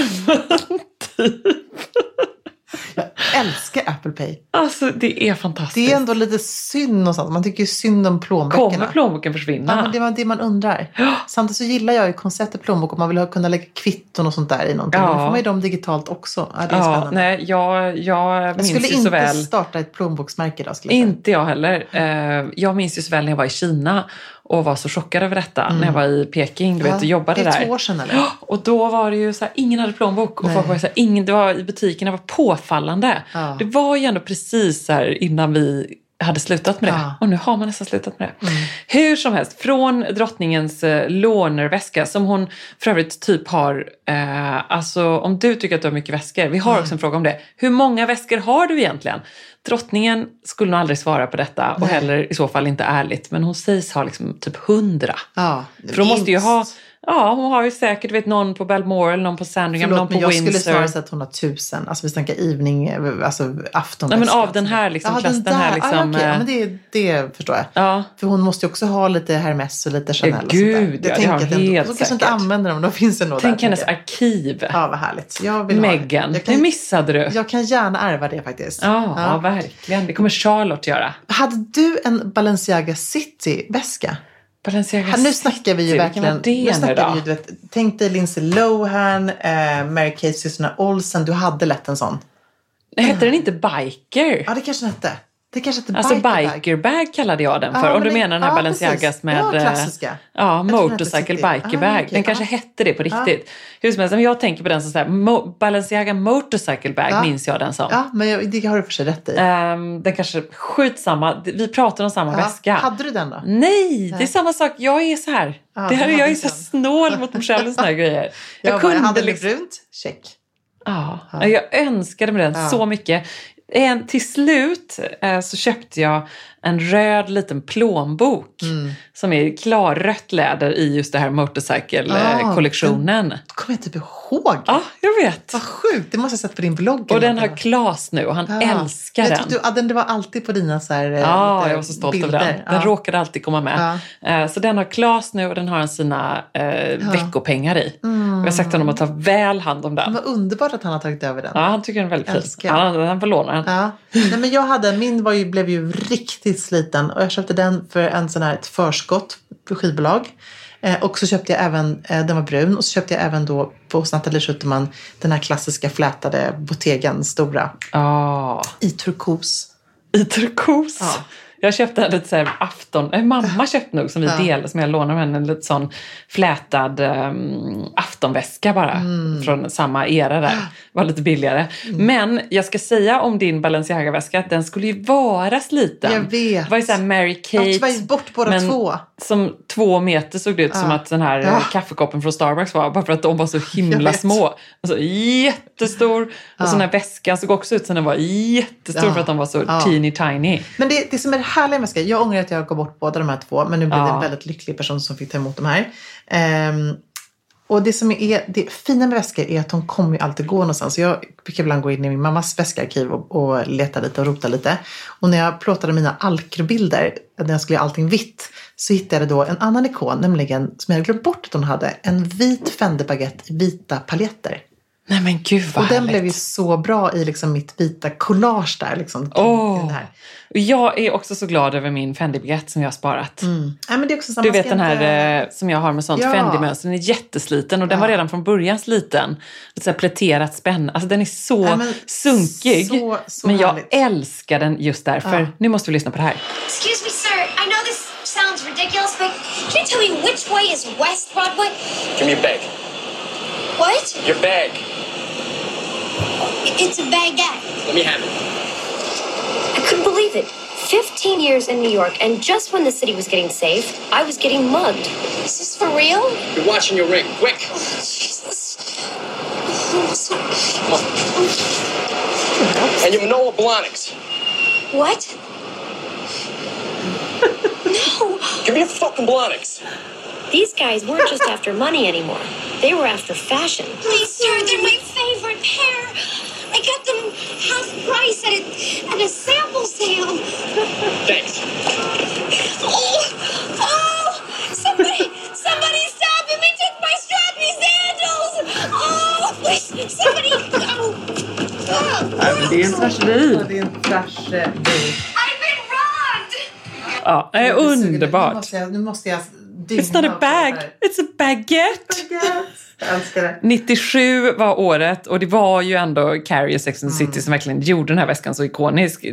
Jag älskar Apple Pay. alltså det är fantastiskt. Det är ändå lite synd någonstans. Man tycker ju synd om plånböckerna. Kommer plånboken Ja, försvinna? men det var det man undrar. Samtidigt så gillar jag ju konceptet plånbok och man vill kunna lägga kvitton och sånt där i någonting. Ja. Då får man ju dem digitalt också. Ja, det är ja, spännande. nej, jag, jag jag minns skulle ju så inte väl... starta ett plånboksmärke idag. Skulle jag säga. Inte jag heller. Eh, jag minns ju så väl när jag var i Kina och var så chockad över detta. När jag var i Peking du vet, och jobbade Mm. det är där. två år sedan eller? Ja, Och då var det ju så här, ingen hade plånbok. Och Nej. folk var så här, ingen, det var i butikerna var påfallande. Ja. Det var ju ändå precis så här innan vi hade slutat med det. Ja. Och nu har man nästan slutat med det. Mm. Hur som helst, från drottningens eh, lånerväska som hon för övrigt typ har, eh, alltså om du tycker att du har mycket väskor, vi har Mm. också en fråga om det. Hur många väskor har du egentligen? Drottningen skulle nog aldrig svara på detta och Nej. heller i så fall inte ärligt, men hon sägs ha liksom typ hundra. Ja. För hon måste ju ha. Ja hon har ju säkert vet, någon på Balmoral, någon på Sandringham, någon Förlåt, på men jag Windsor. skulle snarare säga att hon har tusen. Alltså vi snackar evening, alltså afton. Nej, men av den här liksom, klass- den här liksom, Ah, okej. ja, eh, men det, det förstår jag. Ja, För hon måste ju också ha lite Hermes och lite Chanel och gud, sånt där. ja, det har hon ändå- helt Hon kanske inte säkert. använder dem, då finns nog tänk där. hennes tänker arkiv. Ja, vad härligt. Jag vill. Meghan, det kan, missade du. jag kan gärna ärva det faktiskt. Ja, verkligen. Det kommer Charlotte göra. Hade du en Balenciaga City-väska? Balenciaga nu snackar vi ju 60, vilken var verkligen. det nu snackar vi ju, du vet, tänk dig Lindsay Lohan, eh, Mary Kate, systrarna Olsen. Du hade lätt en sån. Hette den inte Biker? Ja, det kanske den hette. Det kanske hette Alltså Bikerbag. bikerbag kallade jag den för. Ja, Om du menar den här ja, Balenciagas med... Ja, eh, klassiska. Ja, motorcycle bikerbag. Ah, okej, den kanske ja. hette det på riktigt. Hur som helst, jag tänker på den som så här, mo- Balenciaga motorcycle bag Ja. minns jag den som. Ja, men jag, det har du för sig rätt i. Ehm, den kanske, skitsamma, vi pratar om samma Ja. väska. Hade du den då? Nej, det är samma sak. Jag är så här. Ja, det här hade jag är så den. snål mot mig själv och såna här grejer. Jag, Jag bara, kunde hade liksom... liksom... brunt, check. Ja, jag önskade mig den Ja. så mycket. En, till slut eh, så köpte jag en röd liten plånbok Mm. som är klarrött läder i just det här Ah, motorcycle-kollektionen. Det kommer jag typ ihåg. Ja, jag vet. Vad sjukt, det måste jag ha sett på din blogg. Och den har Klas nu och han Ja. älskar jag den. Du, ja, den. Det var alltid på dina så här, eh, Ja, lite jag var så stolt över den. Den ja. råkade alltid komma med. Eh, Så den har Klas nu och den har han sina eh, veckopengar i. Och jag har sagt till honom att ta väl hand om den. Vad underbart att han har tagit över den. Ja, han tycker den är väldigt fin. Han, han får låna den. Ja. Nej, men jag hade, min var ju, blev ju riktigt sliten och jag köpte den för en sån här, ett förskott på skivbolag. Eh, och så köpte jag även, eh, den var brun, och så köpte jag även då på hos Nathalie Schuterman den här klassiska flätade Bottegen stora Ja. i turkos. I turkos. Ja. Jag köpte en lite så här afton... Eh, mamma köpte nog som vi Ja. delade, som jag lånade henne, en lite sån flätad um, aftonväska bara. Mm. Från samma era där. Var lite billigare. Men jag ska säga om din Balenciaga-väska att den skulle ju vara sliten. Jag vet. Det var ju såhär Mary Jag Kate. tyvärr bort båda men två. Som två meter såg det ut som Ja. att den här Ja. eh, kaffekoppen från Starbucks var. Bara för att de var så himla Jag små. Alltså, jättestor. Och Ja. så den här väskan såg också ut som den var jättestor Ja. för att de var så Ja. teeny tiny. Men det, det som är det härliga väskor, jag ångrar att jag gav bort båda de här två, men nu blev det Ja. en väldigt lycklig person som fick ta emot de här. Ehm, och det som är det fina med väskor är att de kommer ju alltid gå någonstans. Så jag brukar ibland gå in i min mammas väskarkiv och, och leta lite och rota lite. Och när jag plåtade mina alkrobilder, när jag skulle göra allting vitt, så hittade jag då en annan ikon, nämligen som jag hade glömt bort att hon hade, en vit Fenderbaguette i vita paljetter. Nej men gud vad Och den härligt. blev ju så bra i liksom mitt vita collage där. Liksom, den här. Och Jag är också så glad över min Fendi-biljett som jag har sparat. Ja, men det är också samma Du vet den här inte- eh, som jag har med sånt Ja. Fendi-mönster. Den är jättesliten och den var redan från början sliten. Lite så här pläterat spänn. Alltså den är så Ja, men sunkig. så- så men jag härligt. älskar den just därför. Ja. Nu måste vi lyssna på det här. Excuse me, sir. I know this sounds ridiculous, but can you tell me which way is West Broadway? Give me your bag. What? Your bag. It's a baguette. Let me have it. I couldn't believe it. 15 years in New York, and just when the city was getting safe, I was getting mugged. Is this for real? You're watching your ring. Quick. Oh, Jesus. I'm so- Come on. And your Manoa Blahniks. What? no. Give me your fucking Blahniks. These guys weren't just after money anymore, they were after fashion. Please, sir, they're my price at a, at a sample sale. Thanks. Oh, oh, somebody, somebody stop him. He took my strappy sandals. Oh, please, somebody. Oh. Oh. Det är en tragedi. Det är en tragedi. I've been robbed. Ja, det är Nu underbart. måste jag, nu måste jag It's not a bag, it's a baguette. här. Älskar det. 97 var året och det var ju ändå Carrie och Sex and the City som verkligen gjorde den här väskan så ikonisk.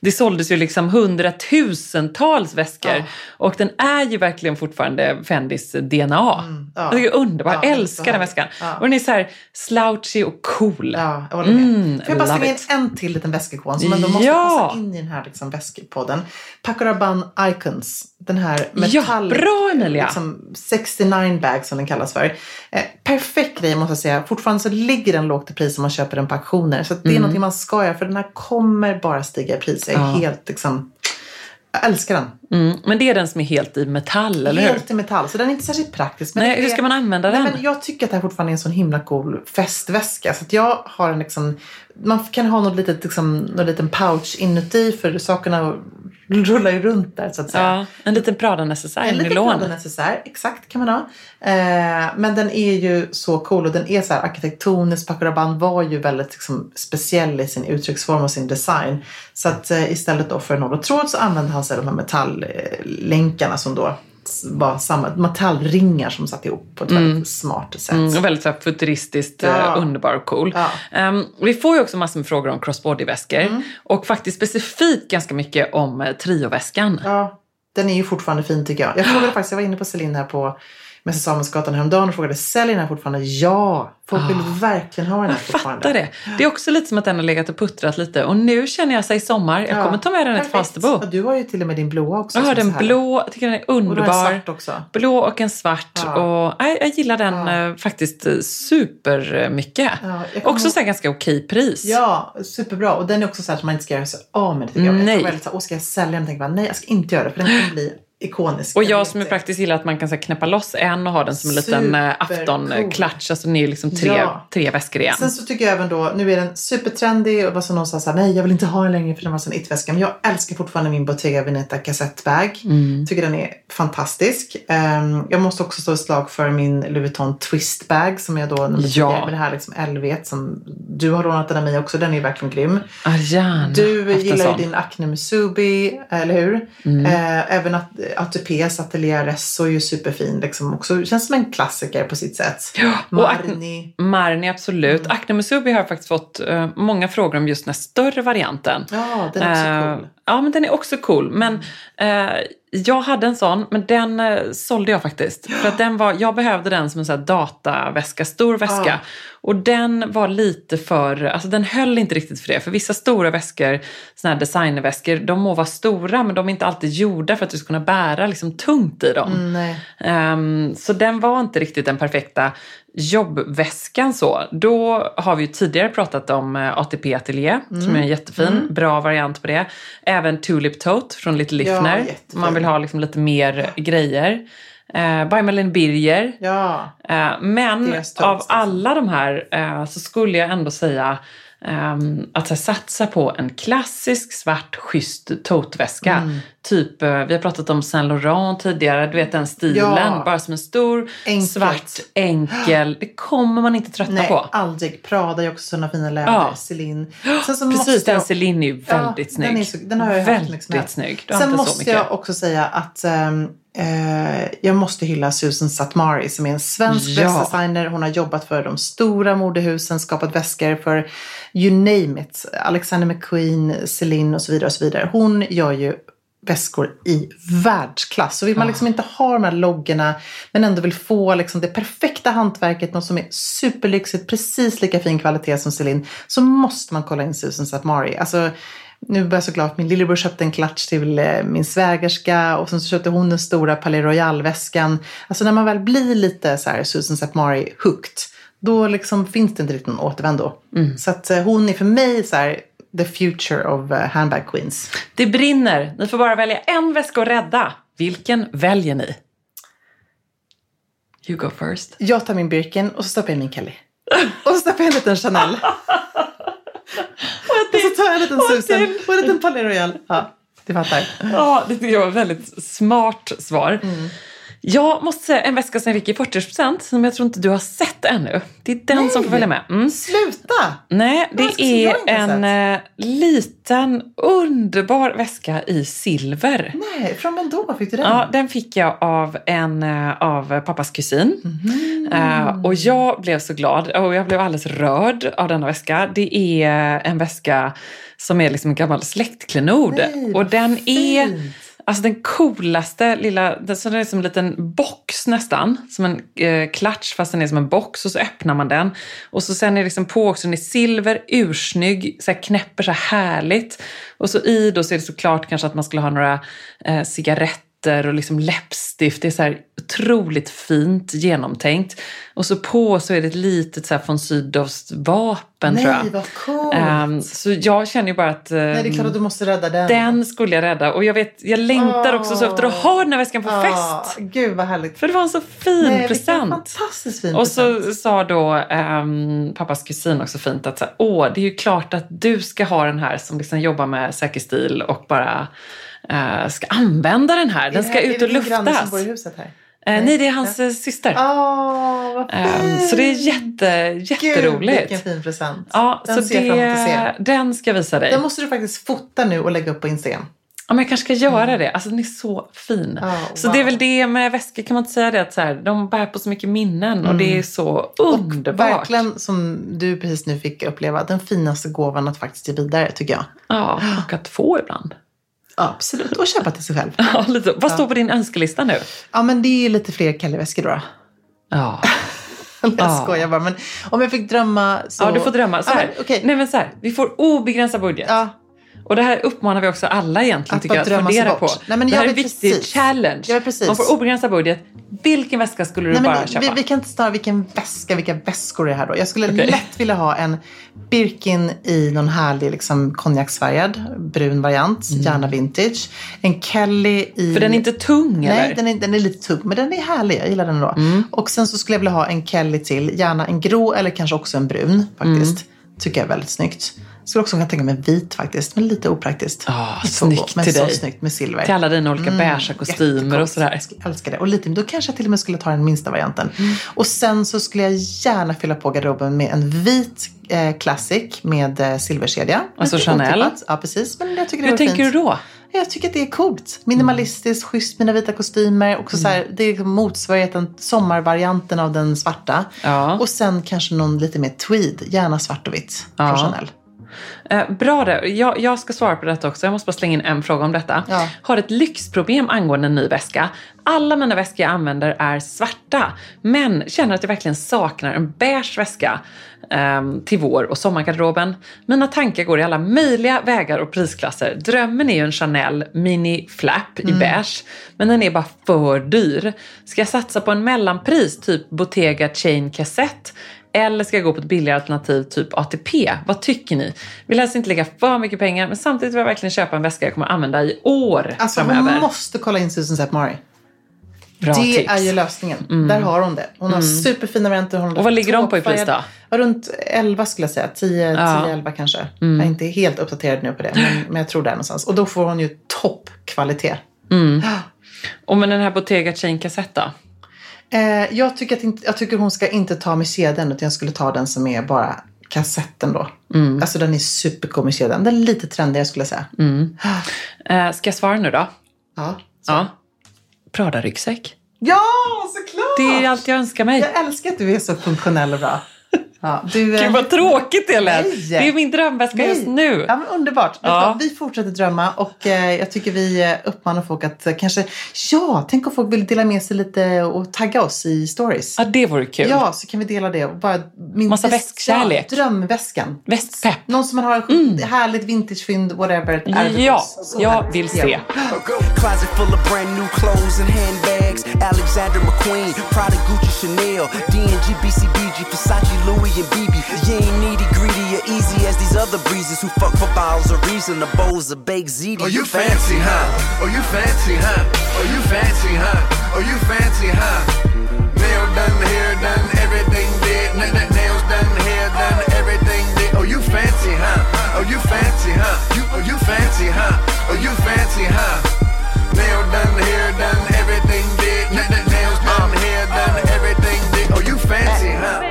Det såldes ju liksom hundratusentals väskor och den är ju verkligen fortfarande Fendis DNA. ja. Jag tycker det är underbart, Ja, älskar den väskan. Ja. Och den är så här slouchy och cool. Ja, jag håller med. Mm, Får jag bara slänga in en till liten väskikon som ändå måste Ja. passa in i den här liksom, väskpodden. Paco Rabanne Icons. Den här Ja, metall... bra, Emilia. Liksom 69 bag som den kallas för. Perfekt grej måste jag säga. Fortfarande så ligger den lågt i pris om man köper den på auktioner. Så det är någonting man ska göra för den här kommer bara stiga i pris. Jag är Mm. Ja. helt liksom... Jag älskar den. Mm, men det är den som är helt i metall, eller hur? Helt i metall. Så den är inte särskilt praktisk. Men Nej, hur ska man använda Nej, den? men jag tycker att det här fortfarande är en sån himla cool festväska. Så att jag har en liksom, man kan ha något litet, liksom, någon liten pouch inuti för sakerna rullar ju runt där så att säga. Ja, en liten Prada-necessär, En liten. Prada-necessär, exakt kan man ha. Eh, men den är ju så cool och den är så här arkitektonisk. Paco Rabanne var ju väldigt liksom, speciell i sin uttrycksform och sin design. Så att eh, istället då för nål och tråd så använde han sig av de här metalllänkarna som då var samma metallringar som satt ihop på ett väldigt smart sätt. Mm, och väldigt så här futuristiskt Ja. eh, underbar och cool. Ja. Ehm, vi får ju också massor med frågor om crossbody-väskor. Mm. Och faktiskt specifikt ganska mycket om eh, trioväskan. Ja, den är ju fortfarande fin tycker jag. Jag frågade faktiskt, jag var inne på Celine här på Mäster Samuelsgatan häromdagen och frågade, säljer den här fortfarande? Ja! Folk vill verkligen ha den här Jag fortfarande. fattar det. Det är också lite som att den har legat och puttrat lite. Och nu känner jag sig i sommar. Jag Ja, kommer ta med den till. Falsterbo. Och du har ju till och med din blåa också. Jag har den blå, jag tycker den är Och underbar. svart också. Blå och en svart. Ja. Och, nej, jag gillar den Ja. eh, faktiskt eh, supermycket. Ja, jag också så ganska okej pris. Ja, superbra. Och den är också så här som man inte ska göra sig av med. Jag. Nej. Jag här, åh ska jag sälja den? Jag tänker bara, nej jag ska inte göra det för den kommer bli ikonisk. Och jag som är praktiskt gillar att man kan så här, knäppa loss en och ha den som en liten eh, aftonklatsch. Alltså den är ju liksom tre, Ja. tre väskor igen. Sen så tycker jag även då, nu är den supertrendig och vad som någon sa såhär, nej jag vill inte ha den längre för den var en it-väska. Men jag älskar fortfarande min Bottega Veneta kassettbag. Mm. Tycker den är fantastisk. Ehm, jag måste också stå ett slag för min Louis Vuitton twist bag som jag då Ja. 10 med det här liksom LV som du har lånat den av mig också. Den är verkligen grym. Arjan, Du gillar ju din Acne Musubi, eller hur? Mm. Eh, även att ATPs Atelier Aresso är ju superfin. Liksom också. Känns som en klassiker på sitt sätt. Acne- Marni. Marni, absolut. Mm. Acne Musubi har jag faktiskt fått eh, många frågor om just den här större varianten. Ja, den är också Eh, cool. Ja, men den är också cool. Men eh, jag hade en sån, men den eh, sålde jag faktiskt. För att den var, jag behövde den som en sån dataväska, stor väska. Ja. Och den var lite för, alltså den höll inte riktigt för det. För vissa stora väskor, såna här designerväskor, de må vara stora men de är inte alltid gjorda för att du ska kunna bära liksom tungt i dem. Mm. Ehm, så den var inte riktigt den perfekta jobbväskan så. Då har vi ju tidigare pratat om eh, ATP Atelier som är en jättefin, bra variant på det. Även Tulip Tote från Little Ja, Lifner. jättefin. Man vill ha liksom lite mer grejer. Uh, by Malin Birger. Ja. Eh, men av alltså. alla de här eh, så skulle jag ändå säga att så här, satsa på en klassisk svart schysst toteväska. Mm. Typ, eh, vi har pratat om Saint Laurent tidigare, du vet den stilen. Ja. Bara som en stor, Enkelt. svart, enkel. Det kommer man inte tröttna Nej, på. aldrig. Prada är också sådana fina läder. Ja. Celine. Sen Precis, den jag- Celine är ju väldigt Ja, snygg. Den, är så, den har jag ju haft väldigt liksom snygg. Sen måste jag också säga att ehm, eh, jag måste hylla Susan Satmari som är en svensk Ja. väskdesigner. Hon har jobbat för de stora modehusen, skapat väskor för you name it. Alexander McQueen, Celine och så vidare. och så vidare. Hon gör ju väskor i världsklass. Så vill man liksom inte ha de här loggorna men ändå vill få liksom det perfekta hantverket, något som är superlyxigt, precis lika fin kvalitet som Celine, så måste man kolla in Susan Satmari. Alltså, nu blir jag så glad att min lillebror köpte en klatsch till eh, min svägerska och sen så köpte hon den stora Palais Royal-väskan. Alltså när man väl blir lite så här Susan Satmari hooked, då liksom finns det inte riktigt någon återvändo. Så att eh, hon är för mig så här the future of eh, handbag queens. Det brinner. Ni får bara välja en väska att rädda. Vilken väljer ni? You go first. Jag tar min Birkin och så stoppar jag min Kelly. Och så stoppar jag en liten Chanel. tar en liten Susan till. och en liten Palais Royal. Ja, du fattar. Ja, det tycker jag var ett väldigt smart svar. Mm. Jag måste säga en väska som jag fick i 40% som jag tror inte du har sett ännu. Det är den som får välja med. Mm. Sluta! Nej, det är en eh, liten underbar väska i silver. Nej, från vem då fick du den? Ja, den fick jag av en eh, av pappas kusin. Mhm. Eh, och jag blev så glad och jag blev alldeles rörd av denna väska. Det är en väska som är liksom en gammal släktklenod. Nej, och den är fint alltså den coolaste lilla, den så den är som en liten box nästan. Som en eh, klatsch fast den är som en box och så öppnar man den. Och så sen är det liksom på också, den är silver, ursnygg, så här knäpper så här härligt. Och så i då så är det såklart kanske att man skulle ha några eh, cigaretter och liksom läppstift. Det är så här otroligt fint genomtänkt. Och så på så är det ett litet så här von Sydows vapen tror jag. Nej, vad coolt! Ehm, så jag känner ju bara att Nej, det är ehm, klart att du måste rädda den. den skulle jag rädda. Och jag vet, jag längtar också så efter att ha den här väskan på Ja, fest. Gud vad härligt. För det var en så fin Nej, present. fantastiskt fin Och så present. sa då ehm, pappas kusin också fint att så här, åh, det är ju klart att du ska ha den här som liksom jobbar med säker stil och bara eh, ska använda den här. Den Är ska här- ut och Är det din granne som luftas. bor i huset här? Eh, nej, det är hans eh, syster. Åh, vad fint! så det är jätte, Gud, jätteroligt. vilken fin present. Ja, den så det, den ska jag visa dig. Den måste du faktiskt fota nu och lägga upp på Instagram. Ja, men jag kanske ska göra det. Alltså den är så fin. Oh, Så wow. det är väl det med väskor kan man inte säga det att så här, de bär på så mycket minnen och det är så underbart. Verkligen som du precis nu fick uppleva, den finaste gåvan att faktiskt ge vidare tycker jag. Ja, och att få ibland. Absolut, och köpa till sig själv. Ja, lite. Vad står på din önskelista nu? Ja, men det är lite fler Kelly-väskor då. Ja. Jag Ja. skojar bara, men om jag fick drömma så... ja, du får drömma. Så här. men, okej. Nej, men så här. Vi får obegränsad budget. Ja, Och det här uppmanar vi också alla egentligen Att tycker jag, att fundera på. Nej, men det här är en viktig precis. challenge. Man får obegränsad budget. Vilken väska skulle du Nej, bara köpa? vi, vi kan inte stanna vilken väska, vilka väskor det är här då. Jag skulle Okej. lätt vilja ha en Birkin i någon härlig liksom, konjaksfärgad brun variant, gärna vintage. En Kelly i... Mm. För den är inte tung Nej, eller? den är, den är lite tung, men den är härlig. Jag gillar den då. Mm. Och sen så skulle jag vilja ha en Kelly till, gärna en grå eller kanske också en brun faktiskt. Mm. Tycker jag är väldigt snyggt. Skulle också kunna tänka mig en vit faktiskt, men lite opraktiskt. Ah, snyggt men till så dig. snyggt med silver. Till alla dina olika beiga kostymer och sådär. Jag älskar det. Och lite, då kanske jag till och med skulle ta den minsta varianten. Och sen så skulle jag gärna fylla på garderoben med en vit eh, classic med eh, silverkedja. Alltså Lite Chanel? otippat. Ja, precis. Men jag tycker det Hur tänker fint. du då? Jag tycker att det är coolt. Minimalistiskt, schysst, mina vita kostymer. Också så här, det är liksom motsvarigheten, sommarvarianten av den svarta. Ja. Och sen kanske någon lite mer tweed, gärna svart och vitt från Ja. Chanel. Eh, bra där. Jag, jag ska svara på detta också. Jag måste bara slänga in en fråga om detta. Ja. Har ett lyxproblem angående en ny väska. Alla mina väskor jag använder är svarta. Men känner att jag verkligen saknar en beige väska ehm, till vår och sommargarderoben. Mina tankar går i alla möjliga vägar och prisklasser. Drömmen är ju en Chanel Mini Flap i beige. Men den är bara för dyr. Ska jag satsa på en mellanpris, typ Bottega Chain Cassette? Eller ska jag gå på ett billigare alternativ, typ ATP? Vad tycker ni? Vill helst inte lägga för mycket pengar, men samtidigt vill jag verkligen köpa en väska jag kommer använda i år Alltså framöver. hon måste kolla in Susan Sepp Mari. Bra det tips. är ju lösningen. Där har hon det. Hon har superfina varianter. Hon har Och vad ligger de på i pris då? Runt 11 skulle jag säga. 10, Ja. Mm. 10 11 kanske. Jag är inte helt uppdaterad nu på det. Men, men jag tror det är någonstans. Och då får hon ju toppkvalitet. Och med den här Bottega Chain Cassette då? Eh, jag, tycker att inte, jag tycker hon ska inte ta med kedjan utan jag skulle ta den som är bara kassetten då. Mm. Alltså den är supercool kedjan. Den är lite trendigare skulle jag säga. Eh, ska jag svara nu då? Ja. Ja. Prada-ryggsäck. ja, såklart! Det är allt jag önskar mig. Jag älskar att du är så funktionell och bra. Ja, du, eh, Gud vad tråkigt det lät. Nej. Det är min drömväska Nej. just nu. Ja, men underbart. Ja. Vi fortsätter drömma och eh, jag tycker vi eh, uppmanar folk att kanske, ja, tänk om folk vill dela med sig lite och tagga oss i stories. Ja, det vore kul. Ja, så kan vi dela det. Och bara, min Massa väskkärlek. Drömväskan. Västpepp. Någon som man har mm. härligt vintagefynd, whatever. är det Ja, jag vill se. Full of brand new clothes and handbags. Alexander McQueen, Prada, Gucci, Chanel, D&G, BCBG, Versace, Louis, and BB. You ain't needy, greedy, or easy as these other breezes who fuck for bottles of reason, the bowls of baked ziti. Oh, you fancy, huh? Oh, you fancy, huh? Oh, you fancy, huh? Oh, you fancy, huh? Nail done, hair done, everything did. N- n- nails done, hair done, everything did. Oh, you fancy, huh? Oh, you fancy, huh? You, oh, you fancy, huh? Oh, you fancy, huh? Nail done, hair done, everything did. Nails done, everything did. Oh, you fancy, huh?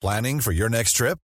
Planning for your next trip?